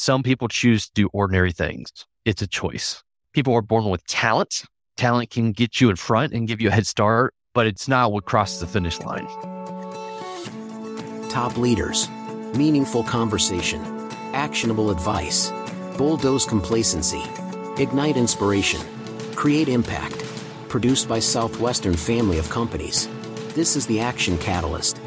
Some people choose to do ordinary things. It's a choice. People are born with talent. Talent can get you in front and give you a head start, but it's not what crosses the finish line. Top leaders, meaningful conversation, actionable advice, bulldoze complacency, ignite inspiration, create impact. Produced by Southwestern Family of Companies. This is the Action Catalyst.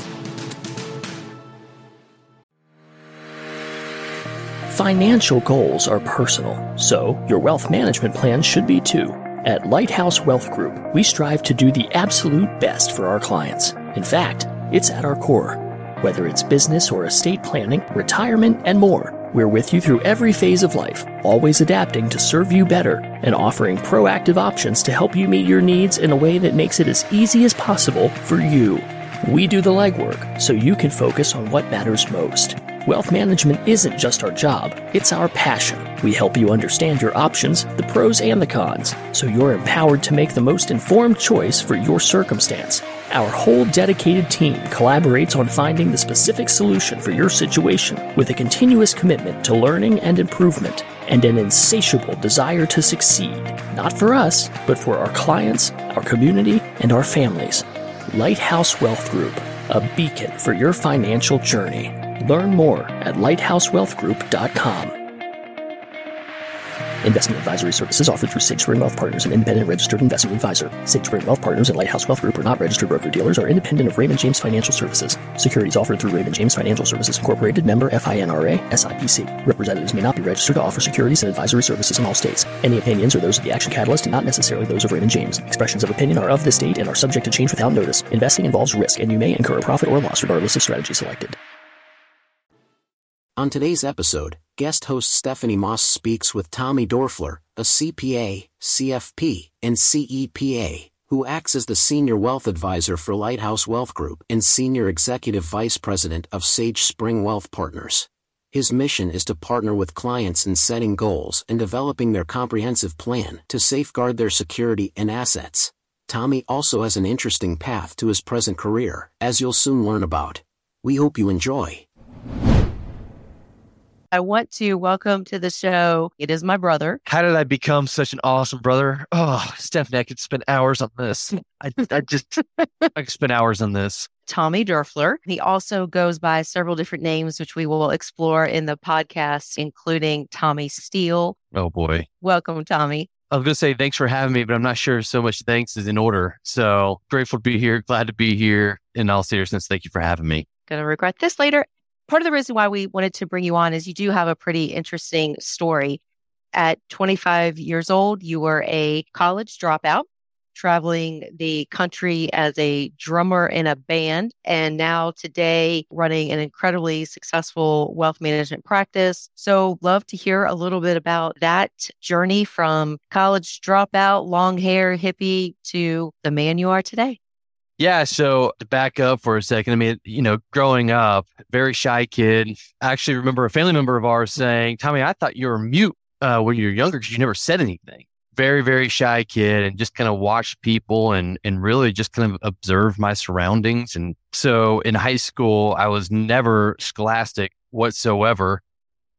Financial goals are personal, so your wealth management plan should be too. At Lighthouse Wealth Group, we strive to do the absolute best for our clients. In fact, it's at our core. Whether it's business or estate planning, retirement, and more, we're with you through every phase of life, always adapting to serve you better and offering proactive options to help you meet your needs in a way that makes it as easy as possible for you. We do the legwork so you can focus on what matters most. Wealth management isn't just our job, it's our passion. We help you understand your options, the pros and the cons, so you're empowered to make the most informed choice for your circumstance. Our whole dedicated team collaborates on finding the specific solution for your situation with a continuous commitment to learning and improvement and an insatiable desire to succeed, not for us, but for our clients, our community, and our families. Lighthouse Wealth Group, a beacon for your financial journey. Learn more at lighthousewealthgroup.com. Investment advisory services offered through Spring Wealth Partners, an independent registered investment advisor. Spring Wealth Partners and Lighthouse Wealth Group are not registered broker dealers or independent of Raymond James Financial Services. Securities offered through Raymond James Financial Services Incorporated, member FINRA, SIPC. Representatives may not be registered to offer securities and advisory services in all states. Any opinions are those of the Action Catalyst and not necessarily those of Raymond James. Expressions of opinion are of this date and are subject to change without notice. Investing involves risk, and you may incur a profit or loss regardless of strategy selected. On today's episode, guest host Stephanie Maas speaks with Tommy Doerfler, a CPA, CFP, and CEPA, who acts as the Senior Wealth Advisor for Lighthouse Wealth Group and Senior Executive Vice President of SageSpring Wealth Partners. His mission is to partner with clients in setting goals and developing their comprehensive plan to safeguard their security and assets. Tommy also has an interesting path to his present career, as you'll soon learn about. We hope you enjoy. I want to welcome to the show. It is my brother. How did I become such an awesome brother? Oh, Stephanie, I could spend hours on this. I, I just, I could spend hours on this. Tommy Doerfler. He also goes by several different names, which we will explore in the podcast, including Tommy Steele. Oh, boy. Welcome, Tommy. I was going to say thanks for having me, but I'm not sure so much thanks is in order. So grateful to be here. Glad to be here. In all seriousness, thank you for having me. Gonna regret this later part of the reason why we wanted to bring you on is you do have a pretty interesting story. At 25 years old, you were a college dropout, traveling the country as a drummer in a band, and now today running an incredibly successful wealth management practice. So, love to hear a little bit about that journey from college dropout, long hair, hippie to the man you are today. Yeah. So to back up for a second, I mean, you know, growing up, very shy kid. I actually remember a family member of ours saying, Tommy, I thought you were mute uh, when you were younger because you never said anything. Very, very shy kid and just kind of watched people and, and really just kind of observed my surroundings. And so in high school, I was never scholastic whatsoever.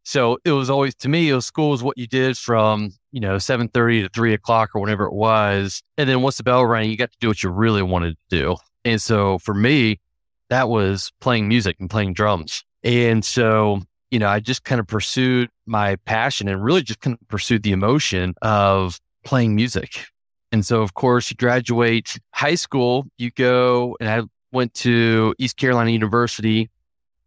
So it was always to me, it was school was what you did from, you know, 730 to three o'clock or whatever it was. And then once the bell rang, you got to do what you really wanted to do. And so for me, that was playing music and playing drums. And so, you know, I just kind of pursued my passion and really just kind of pursued the emotion of playing music. And so, of course, you graduate high school, you go, and I went to East Carolina University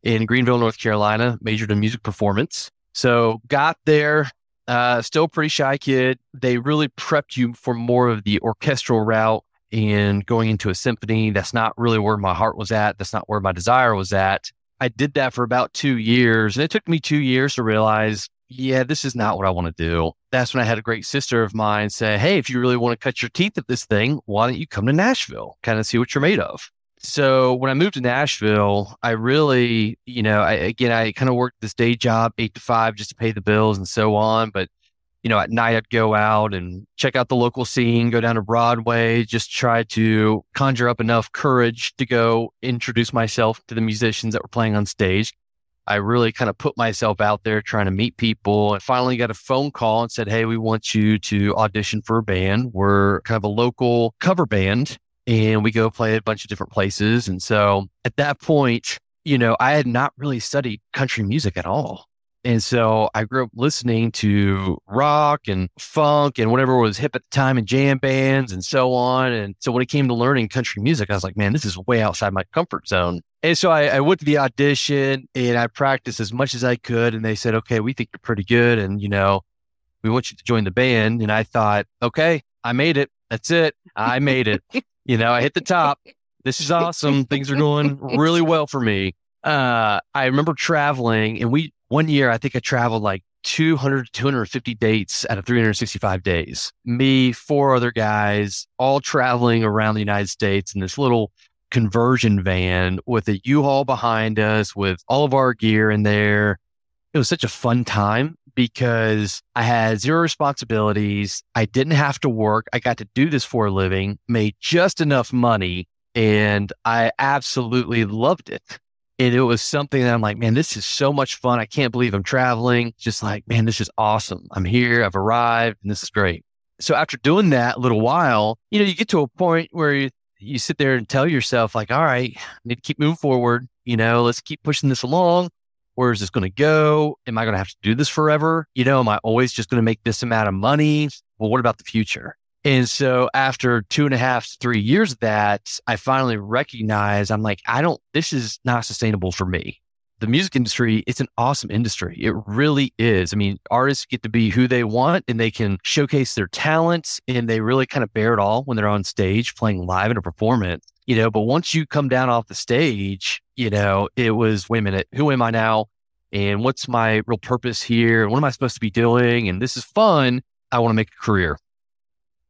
in Greenville, North Carolina, majored in music performance. So got there, uh, still pretty shy kid. They really prepped you for more of the orchestral route and going into a symphony. That's not really where my heart was at. That's not where my desire was at. I did that for about two years and it took me two years to realize, yeah, this is not what I want to do. That's when I had a great sister of mine say, Hey, if you really want to cut your teeth at this thing, why don't you come to Nashville? Kind of see what you're made of. So when I moved to Nashville, I really, you know, I, again, I kind of worked this day job, eight to five, just to pay the bills and so on. But, you know, at night I'd go out and check out the local scene, go down to Broadway, just try to conjure up enough courage to go introduce myself to the musicians that were playing on stage. I really kind of put myself out there trying to meet people and finally got a phone call and said, Hey, we want you to audition for a band. We're kind of a local cover band and we go play a bunch of different places. And so at that point, you know, I had not really studied country music at all. And so I grew up listening to rock and funk and whatever was hip at the time and jam bands and so on. And so when it came to learning country music, I was like, man, this is way outside my comfort zone. And so I, I, went to the audition and I practiced as much as I could. And they said, okay, we think you're pretty good. And, you know, we want you to join the band. And I thought, okay, I made it. That's it. I made it. you know, I hit the top. This is awesome. Things are going really well for me. Uh, I remember traveling and we, one year, I think I traveled like 200 250 dates out of 365 days. Me, four other guys, all traveling around the United States in this little conversion van with a U-Haul behind us with all of our gear in there. It was such a fun time because I had zero responsibilities. I didn't have to work. I got to do this for a living, made just enough money, and I absolutely loved it. And it was something that I'm like, man, this is so much fun. I can't believe I'm traveling. Just like, man, this is awesome. I'm here. I've arrived and this is great. So after doing that a little while, you know, you get to a point where you, you sit there and tell yourself like, all right, I need to keep moving forward. You know, let's keep pushing this along. Where is this going to go? Am I going to have to do this forever? You know, am I always just going to make this amount of money? Well, what about the future? And so after two and a half, three years of that, I finally recognized I'm like, I don't, this is not sustainable for me. The music industry, it's an awesome industry. It really is. I mean, artists get to be who they want and they can showcase their talents and they really kind of bear it all when they're on stage playing live in a performance, you know. But once you come down off the stage, you know, it was, wait a minute, who am I now? And what's my real purpose here? What am I supposed to be doing? And this is fun. I want to make a career.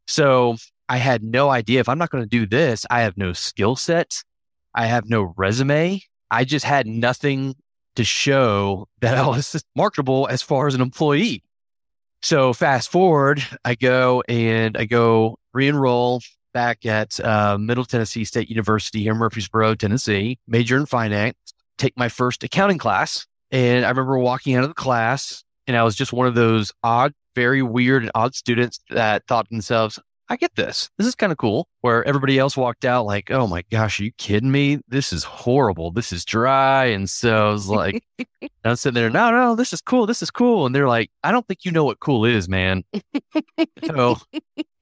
So I had no idea if I'm not going to do this, I have no skill set. I have no resume. I just had nothing to show that I was marketable as far as an employee. So fast forward, I go and I go re-enroll back at uh, Middle Tennessee State University here in Murfreesboro, Tennessee, major in finance, take my first accounting class. And I remember walking out of the class and I was just one of those odd very weird and odd students that thought to themselves, I get this. This is kind of cool. Where everybody else walked out like, oh my gosh, are you kidding me? This is horrible. This is dry. And so I was like, I'm sitting there, no, no, this is cool. This is cool. And they're like, I don't think you know what cool is, man. so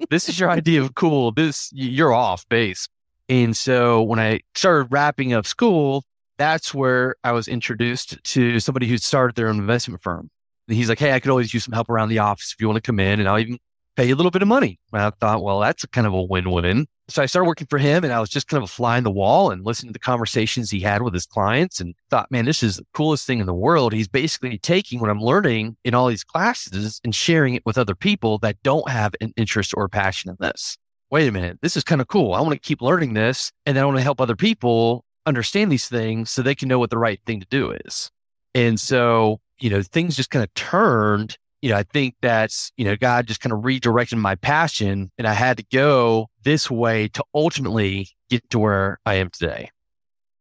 this is your idea of cool. This, you're off base. And so when I started wrapping up school, that's where I was introduced to somebody who started their own investment firm. And he's like, Hey, I could always use some help around the office if you want to come in and I'll even pay a little bit of money. And I thought, well, that's kind of a win-win. So I started working for him and I was just kind of a fly in the wall and listening to the conversations he had with his clients and thought, man, this is the coolest thing in the world. He's basically taking what I'm learning in all these classes and sharing it with other people that don't have an interest or passion in this. Wait a minute. This is kind of cool. I want to keep learning this and then I want to help other people understand these things so they can know what the right thing to do is. And so you know, things just kind of turned. You know, I think that's, you know, God just kind of redirected my passion and I had to go this way to ultimately get to where I am today.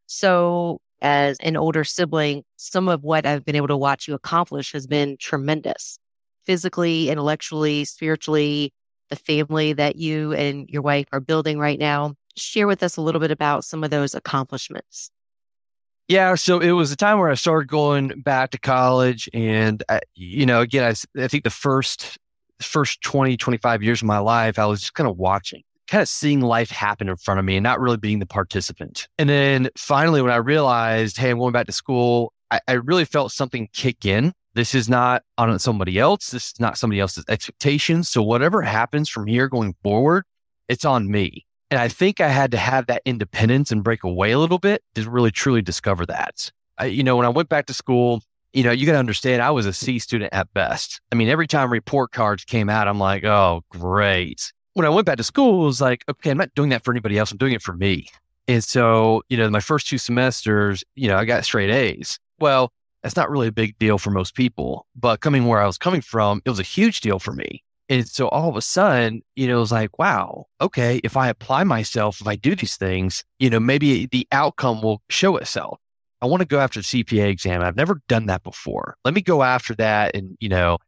So, as an older sibling, some of what I've been able to watch you accomplish has been tremendous physically, intellectually, spiritually, the family that you and your wife are building right now. Share with us a little bit about some of those accomplishments. Yeah, so it was a time where I started going back to college, and I, you know, again, I, I think the first first 20, 25 years of my life, I was just kind of watching, kind of seeing life happen in front of me, and not really being the participant. And then finally, when I realized, hey, I'm going back to school, I, I really felt something kick in. This is not on somebody else. This is not somebody else's expectations. So whatever happens from here going forward, it's on me. And I think I had to have that independence and break away a little bit to really truly discover that. I, you know, when I went back to school, you know, you got to understand I was a C student at best. I mean, every time report cards came out, I'm like, oh, great. When I went back to school, it was like, okay, I'm not doing that for anybody else. I'm doing it for me. And so, you know, my first two semesters, you know, I got straight A's. Well, that's not really a big deal for most people, but coming where I was coming from, it was a huge deal for me. And so all of a sudden, you know, it was like, wow, okay, if I apply myself, if I do these things, you know, maybe the outcome will show itself. I want to go after the CPA exam. I've never done that before. Let me go after that and, you know,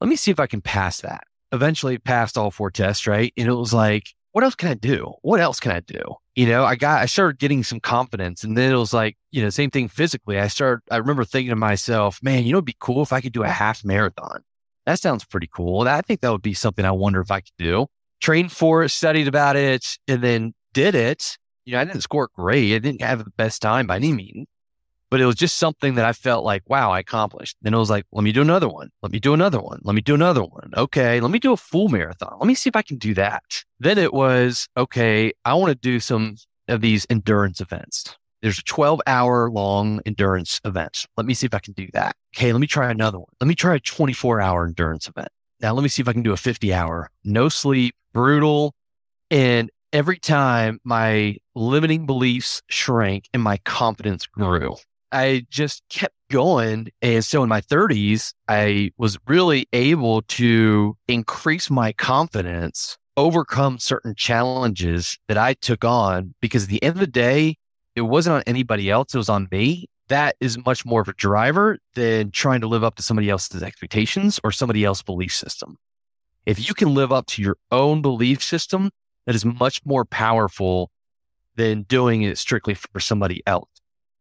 let me see if I can pass that. Eventually passed all four tests, right? And it was like, what else can I do? What else can I do? You know, I got, I started getting some confidence and then it was like, you know, same thing physically. I started, I remember thinking to myself, man, you know, it'd be cool if I could do a half marathon. That sounds pretty cool. I think that would be something I wonder if I could do. Trained for it, studied about it, and then did it. You know, I didn't score great. I didn't have the best time by any means, but it was just something that I felt like, wow, I accomplished. Then it was like, let me do another one. Let me do another one. Let me do another one. Okay. Let me do a full marathon. Let me see if I can do that. Then it was, okay, I want to do some of these endurance events. There's a 12 hour long endurance event. Let me see if I can do that. Okay. Let me try another one. Let me try a 24 hour endurance event. Now let me see if I can do a 50 hour, no sleep, brutal. And every time my limiting beliefs shrank and my confidence grew. I just kept going. And so in my 30s, I was really able to increase my confidence, overcome certain challenges that I took on because at the end of the day, it wasn't on anybody else. It was on me. That is much more of a driver than trying to live up to somebody else's expectations or somebody else's belief system. If you can live up to your own belief system, that is much more powerful than doing it strictly for somebody else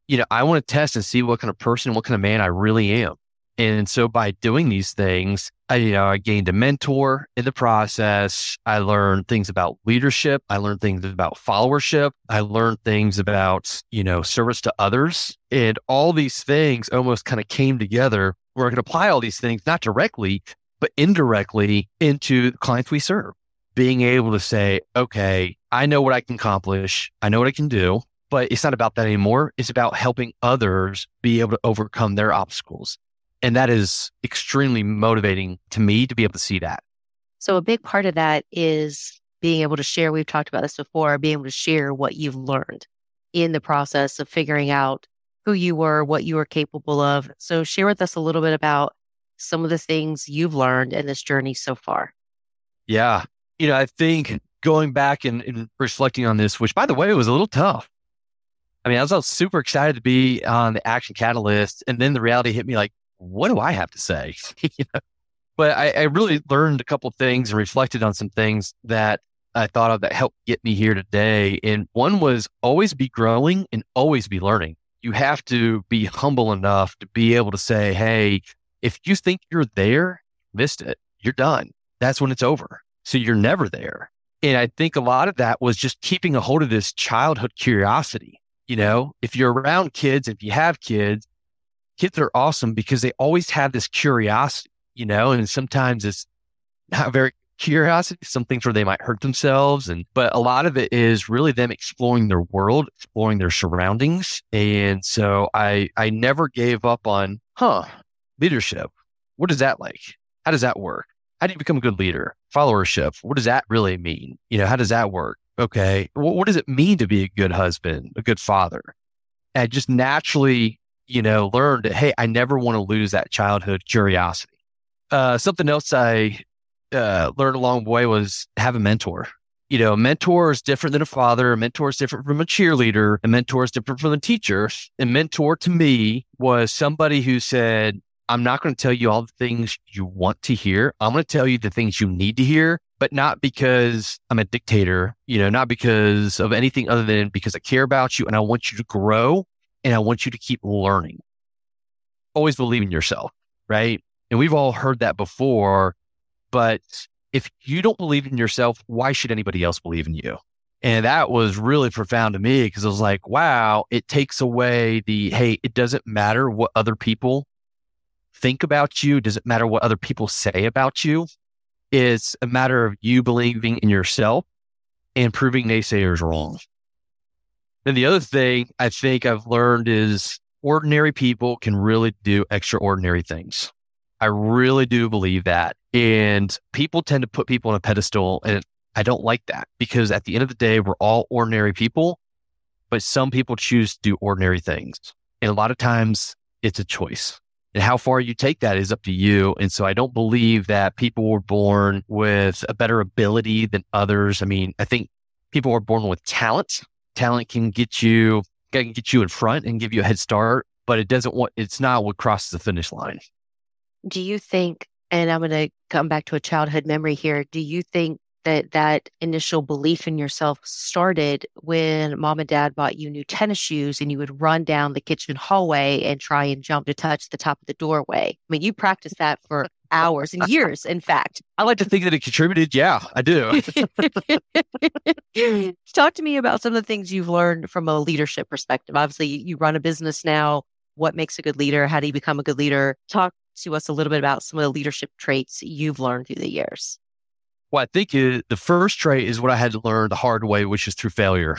you know, I want to test and see what kind of person, what kind of man I really am. And so by doing these things, I, you know, I gained a mentor in the process. I learned things about leadership. I learned things about followership. I learned things about, you know, service to others. And all these things almost kind of came together where I could apply all these things, not directly, but indirectly into the clients we serve. Being able to say, okay, I know what I can accomplish. I know what I can do but it's not about that anymore. It's about helping others be able to overcome their obstacles. And that is extremely motivating to me to be able to see that. So, a big part of that is being able to share. We've talked about this before, being able to share what you've learned in the process of figuring out who you were, what you were capable of. So, share with us a little bit about some of the things you've learned in this journey so far. Yeah. You know, I think going back and, and reflecting on this, which by the way, was a little tough I mean, I was, super excited to be on the Action Catalyst, and then the reality hit me like, what do I have to say? you know? But I, I, really learned a couple things and reflected on some things that I thought of that helped get me here today. And one was always be growing and always be learning. You have to be humble enough to be able to say, hey, if you think you're there, missed it, you're done. That's when it's over. So you're never there. And I think a lot of that was just keeping a hold of this childhood curiosity you know, if you're around kids, if you have kids, kids are awesome because they always have this curiosity, you know, and sometimes it's not very curiosity, some things where they might hurt themselves. And, but a lot of it is really them exploring their world, exploring their surroundings. And so I, I never gave up on, huh, leadership. What is that like? How does that work? How do you become a good leader? Followership. What does that really mean? You know, how does that work? okay, what, what does it mean to be a good husband, a good father? And I just naturally, you know, learned hey, I never want to lose that childhood curiosity. Uh, something else I uh, learned along the way was have a mentor. You know, a mentor is different than a father. A mentor is different from a cheerleader. A mentor is different from a teacher. A mentor to me was somebody who said, I'm not going to tell you all the things you want to hear. I'm going to tell you the things you need to hear but not because I'm a dictator, you know, not because of anything other than because I care about you and I want you to grow and I want you to keep learning. Always believe in yourself, right? And we've all heard that before, but if you don't believe in yourself, why should anybody else believe in you? And that was really profound to me because I was like, wow, it takes away the, hey, it doesn't matter what other people think about you. It doesn't matter what other people say about you. It's a matter of you believing in yourself and proving naysayers wrong. And the other thing I think I've learned is ordinary people can really do extraordinary things. I really do believe that. And people tend to put people on a pedestal. And I don't like that because at the end of the day, we're all ordinary people, but some people choose to do ordinary things. And a lot of times it's a choice. And how far you take that is up to you. And so I don't believe that people were born with a better ability than others. I mean, I think people were born with talent. Talent can get you can get you in front and give you a head start, but it doesn't want, it's not what crosses the finish line. Do you think, and I'm going to come back to a childhood memory here, do you think that that initial belief in yourself started when mom and dad bought you new tennis shoes and you would run down the kitchen hallway and try and jump to touch the top of the doorway. I mean, you practiced that for hours and years, in fact. I like to think that it contributed. Yeah, I do. Talk to me about some of the things you've learned from a leadership perspective. Obviously, you run a business now. What makes a good leader? How do you become a good leader? Talk to us a little bit about some of the leadership traits you've learned through the years. Well, I think it, the first trait is what I had to learn the hard way, which is through failure.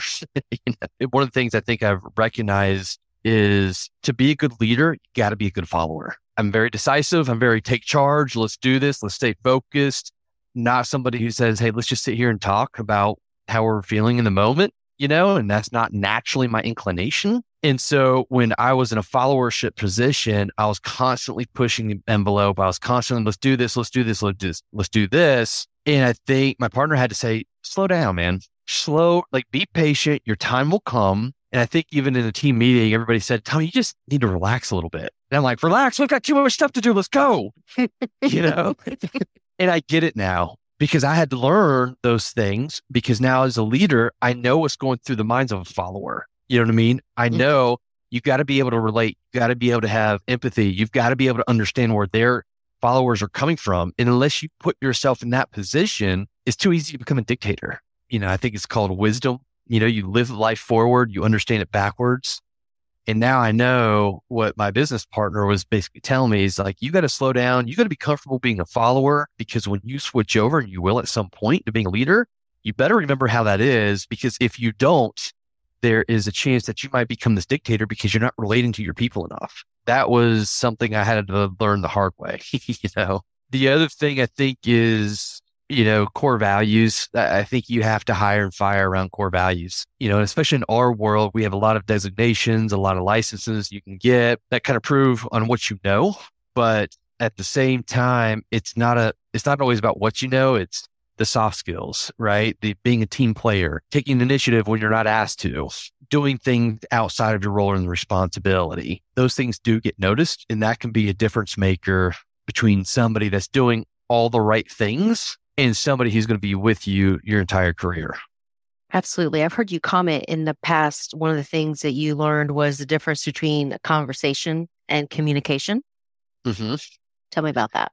One of the things I think I've recognized is to be a good leader, you got to be a good follower. I'm very decisive. I'm very take charge. Let's do this. Let's stay focused. Not somebody who says, Hey, let's just sit here and talk about how we're feeling in the moment, you know, and that's not naturally my inclination. And so when I was in a followership position, I was constantly pushing the envelope. I was constantly, let's do this, let's do this, let's do this, let's do this. And I think my partner had to say, slow down, man. Slow, like be patient. Your time will come. And I think even in a team meeting, everybody said, Tommy, you just need to relax a little bit. And I'm like, relax. We've got too much stuff to do. Let's go. you know? and I get it now because I had to learn those things because now as a leader, I know what's going through the minds of a follower. You know what I mean? I know you've got to be able to relate. You've got to be able to have empathy. You've got to be able to understand where they're followers are coming from. And unless you put yourself in that position, it's too easy to become a dictator. You know, I think it's called wisdom. You know, you live life forward, you understand it backwards. And now I know what my business partner was basically telling me is like, you got to slow down. You got to be comfortable being a follower because when you switch over and you will at some point to being a leader, you better remember how that is because if you don't, there is a chance that you might become this dictator because you're not relating to your people enough that was something I had to learn the hard way. you know, the other thing I think is, you know, core values. I think you have to hire and fire around core values, you know, especially in our world, we have a lot of designations, a lot of licenses you can get that kind of prove on what you know. But at the same time, it's not a, it's not always about what you know. It's the soft skills, right? The being a team player, taking initiative when you're not asked to, doing things outside of your role and responsibility. Those things do get noticed, and that can be a difference maker between somebody that's doing all the right things and somebody who's going to be with you your entire career. Absolutely. I've heard you comment in the past. One of the things that you learned was the difference between conversation and communication. Mm-hmm. Tell me about that.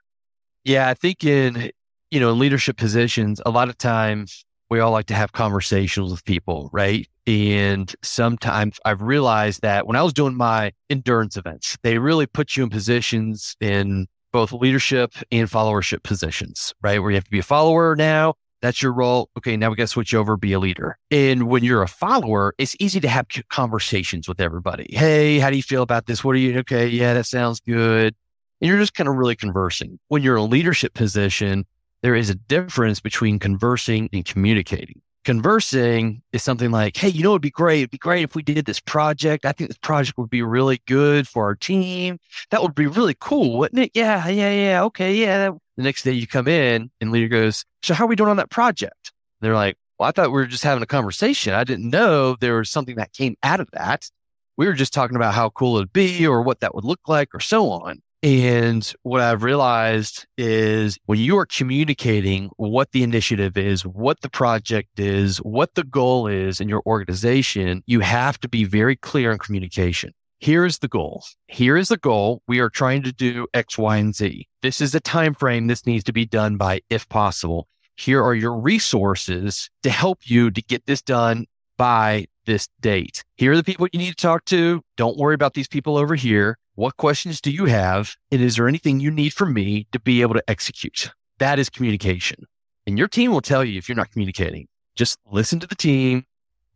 Yeah, I think in you know in leadership positions, a lot of times we all like to have conversations with people, right? And sometimes I've realized that when I was doing my endurance events, they really put you in positions in both leadership and followership positions, right? Where you have to be a follower now. That's your role. Okay, now we got to switch over, be a leader. And when you're a follower, it's easy to have conversations with everybody. Hey, how do you feel about this? What are you? Okay, yeah, that sounds good. And you're just kind of really conversing. When you're a leadership position, there is a difference between conversing and communicating. Conversing is something like, Hey, you know, it'd be great. It'd be great if we did this project. I think this project would be really good for our team. That would be really cool, wouldn't it? Yeah, yeah, yeah. Okay. Yeah. The next day you come in and leader goes, So how are we doing on that project? They're like, Well, I thought we were just having a conversation. I didn't know there was something that came out of that. We were just talking about how cool it'd be or what that would look like or so on. And what I've realized is when you are communicating what the initiative is, what the project is, what the goal is in your organization, you have to be very clear in communication. Here is the goal. Here is the goal. We are trying to do X, Y, and Z. This is the time frame this needs to be done by if possible. Here are your resources to help you to get this done by this date. Here are the people you need to talk to. Don't worry about these people over here. What questions do you have? And is there anything you need from me to be able to execute? That is communication. And your team will tell you if you're not communicating. Just listen to the team,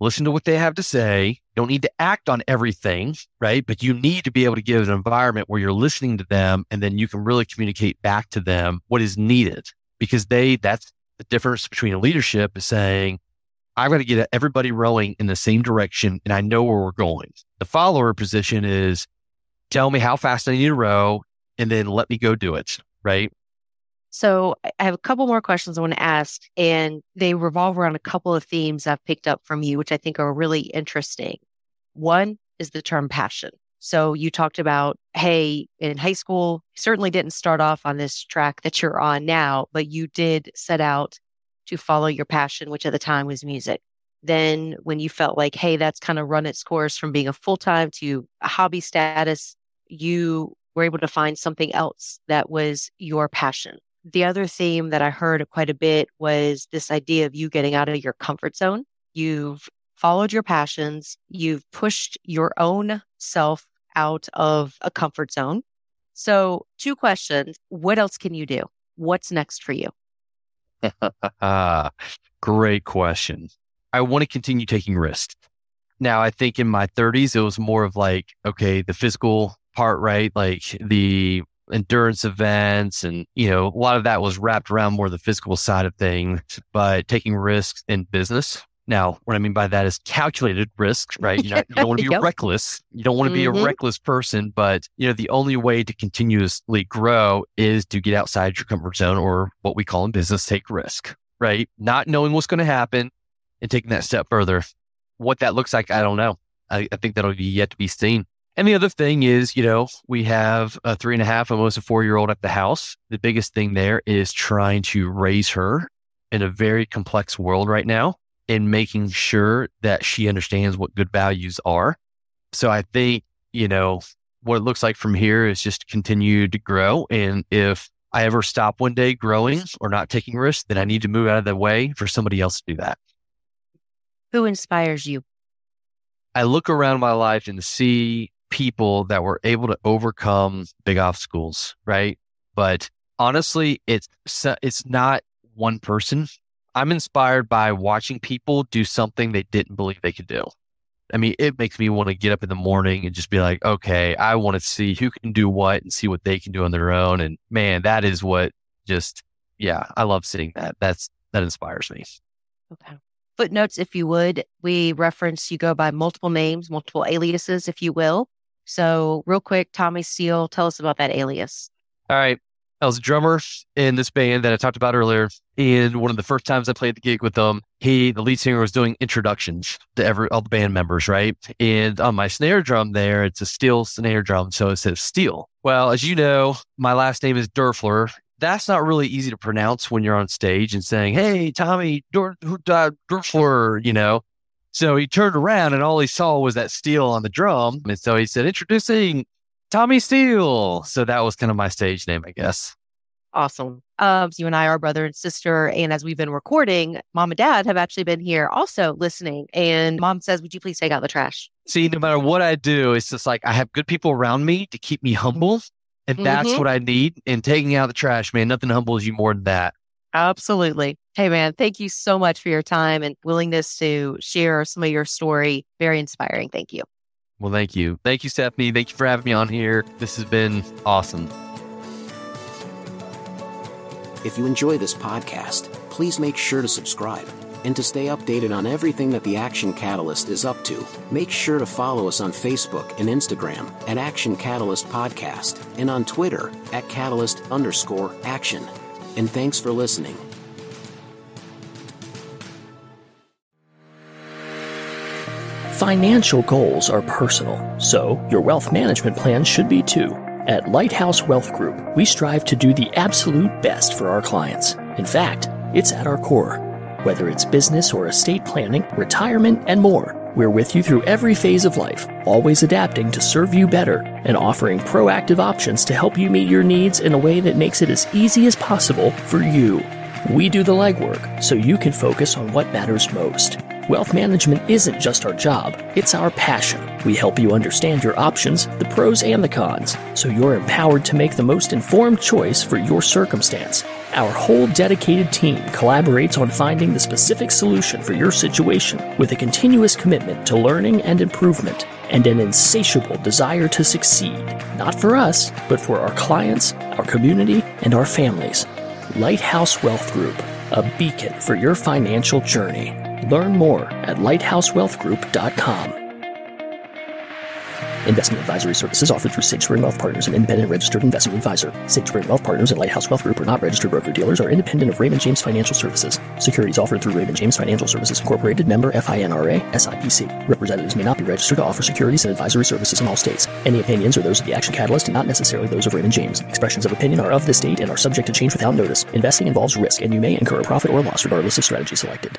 listen to what they have to say. Don't need to act on everything, right? But you need to be able to give an environment where you're listening to them and then you can really communicate back to them what is needed because they, that's the difference between a leadership is saying, I've got to get everybody rowing in the same direction and I know where we're going. The follower position is tell me how fast I need to row, and then let me go do it. Right. So I have a couple more questions I want to ask, and they revolve around a couple of themes I've picked up from you, which I think are really interesting. One is the term passion. So you talked about, hey, in high school, certainly didn't start off on this track that you're on now, but you did set out to follow your passion, which at the time was music. Then when you felt like, hey, that's kind of run its course from being a full time to a hobby status, you were able to find something else that was your passion. The other theme that I heard quite a bit was this idea of you getting out of your comfort zone. You've followed your passions, you've pushed your own self out of a comfort zone. So, two questions. What else can you do? What's next for you? Great question. I want to continue taking risks. Now, I think in my 30s, it was more of like, okay, the physical part, right? Like the endurance events and, you know, a lot of that was wrapped around more the physical side of things, but taking risks in business. Now, what I mean by that is calculated risks, right? Not, you don't want to be yep. reckless. You don't want to be mm-hmm. a reckless person, but you know, the only way to continuously grow is to get outside your comfort zone or what we call in business, take risk, right? Not knowing what's going to happen and taking that step further. What that looks like, I don't know. I, I think that'll be yet to be seen. And the other thing is, you know, we have a three and a half, almost a four year old at the house. The biggest thing there is trying to raise her in a very complex world right now and making sure that she understands what good values are. So I think, you know, what it looks like from here is just continue to grow. And if I ever stop one day growing or not taking risks, then I need to move out of the way for somebody else to do that. Who inspires you? I look around my life and see people that were able to overcome big obstacles, right? But honestly, it's it's not one person. I'm inspired by watching people do something they didn't believe they could do. I mean, it makes me want to get up in the morning and just be like, okay, I want to see who can do what and see what they can do on their own. And man, that is what just, yeah, I love seeing that. That's, that inspires me. Okay footnotes, if you would. We reference you go by multiple names, multiple aliases, if you will. So, real quick, Tommy Steele, tell us about that alias. All right. I was a drummer in this band that I talked about earlier. And one of the first times I played the gig with them, he, the lead singer, was doing introductions to every all the band members, right? And on my snare drum there, it's a steel snare drum, so it says steel. Well, as you know, my last name is Doerfler, that's not really easy to pronounce when you're on stage and saying, Hey, Tommy Doerfler, you know. So he turned around and all he saw was that steel on the drum. And so he said, Introducing Tommy Steele. So that was kind of my stage name, I guess. Awesome. Um, so you and I are brother and sister. And as we've been recording, mom and dad have actually been here also listening. And mom says, Would you please take out the trash? See, no matter what I do, it's just like I have good people around me to keep me humble. And mm-hmm. that's what I need. And taking out the trash, man, nothing humbles you more than that. Absolutely. Hey, man, thank you so much for your time and willingness to share some of your story. Very inspiring. Thank you. Well, thank you. Thank you, Stephanie. Thank you for having me on here. This has been awesome. If you enjoy this podcast, please make sure to subscribe and to stay updated on everything that the Action Catalyst is up to, make sure to follow us on Facebook and Instagram at Action Catalyst Podcast and on Twitter at Catalyst underscore action. And thanks for listening. Financial goals are personal, so your wealth management plan should be too. At Lighthouse Wealth Group, we strive to do the absolute best for our clients. In fact, it's at our core. Whether it's business or estate planning, retirement, and more, we're with you through every phase of life, always adapting to serve you better and offering proactive options to help you meet your needs in a way that makes it as easy as possible for you. We do the legwork so you can focus on what matters most. Wealth management isn't just our job, it's our passion. We help you understand your options, the pros and the cons, so you're empowered to make the most informed choice for your circumstance. Our whole dedicated team collaborates on finding the specific solution for your situation with a continuous commitment to learning and improvement and an insatiable desire to succeed, not for us, but for our clients, our community, and our families. Lighthouse Wealth Group, a beacon for your financial journey. Learn more at lighthousewealthgroup.com. Investment advisory services offered through SageSpring Wealth Partners, an independent registered investment advisor. SageSpring Wealth Partners and Lighthouse Wealth Group are not registered broker dealers, are independent of Raymond James Financial Services. Securities offered through Raymond James Financial Services Incorporated, member FINRA, SIPC. Representatives may not be registered to offer securities and advisory services in all states. Any opinions are those of the Action Catalyst and not necessarily those of Raymond James. Expressions of opinion are of this date and are subject to change without notice. Investing involves risk, and you may incur a profit or loss regardless of strategy selected.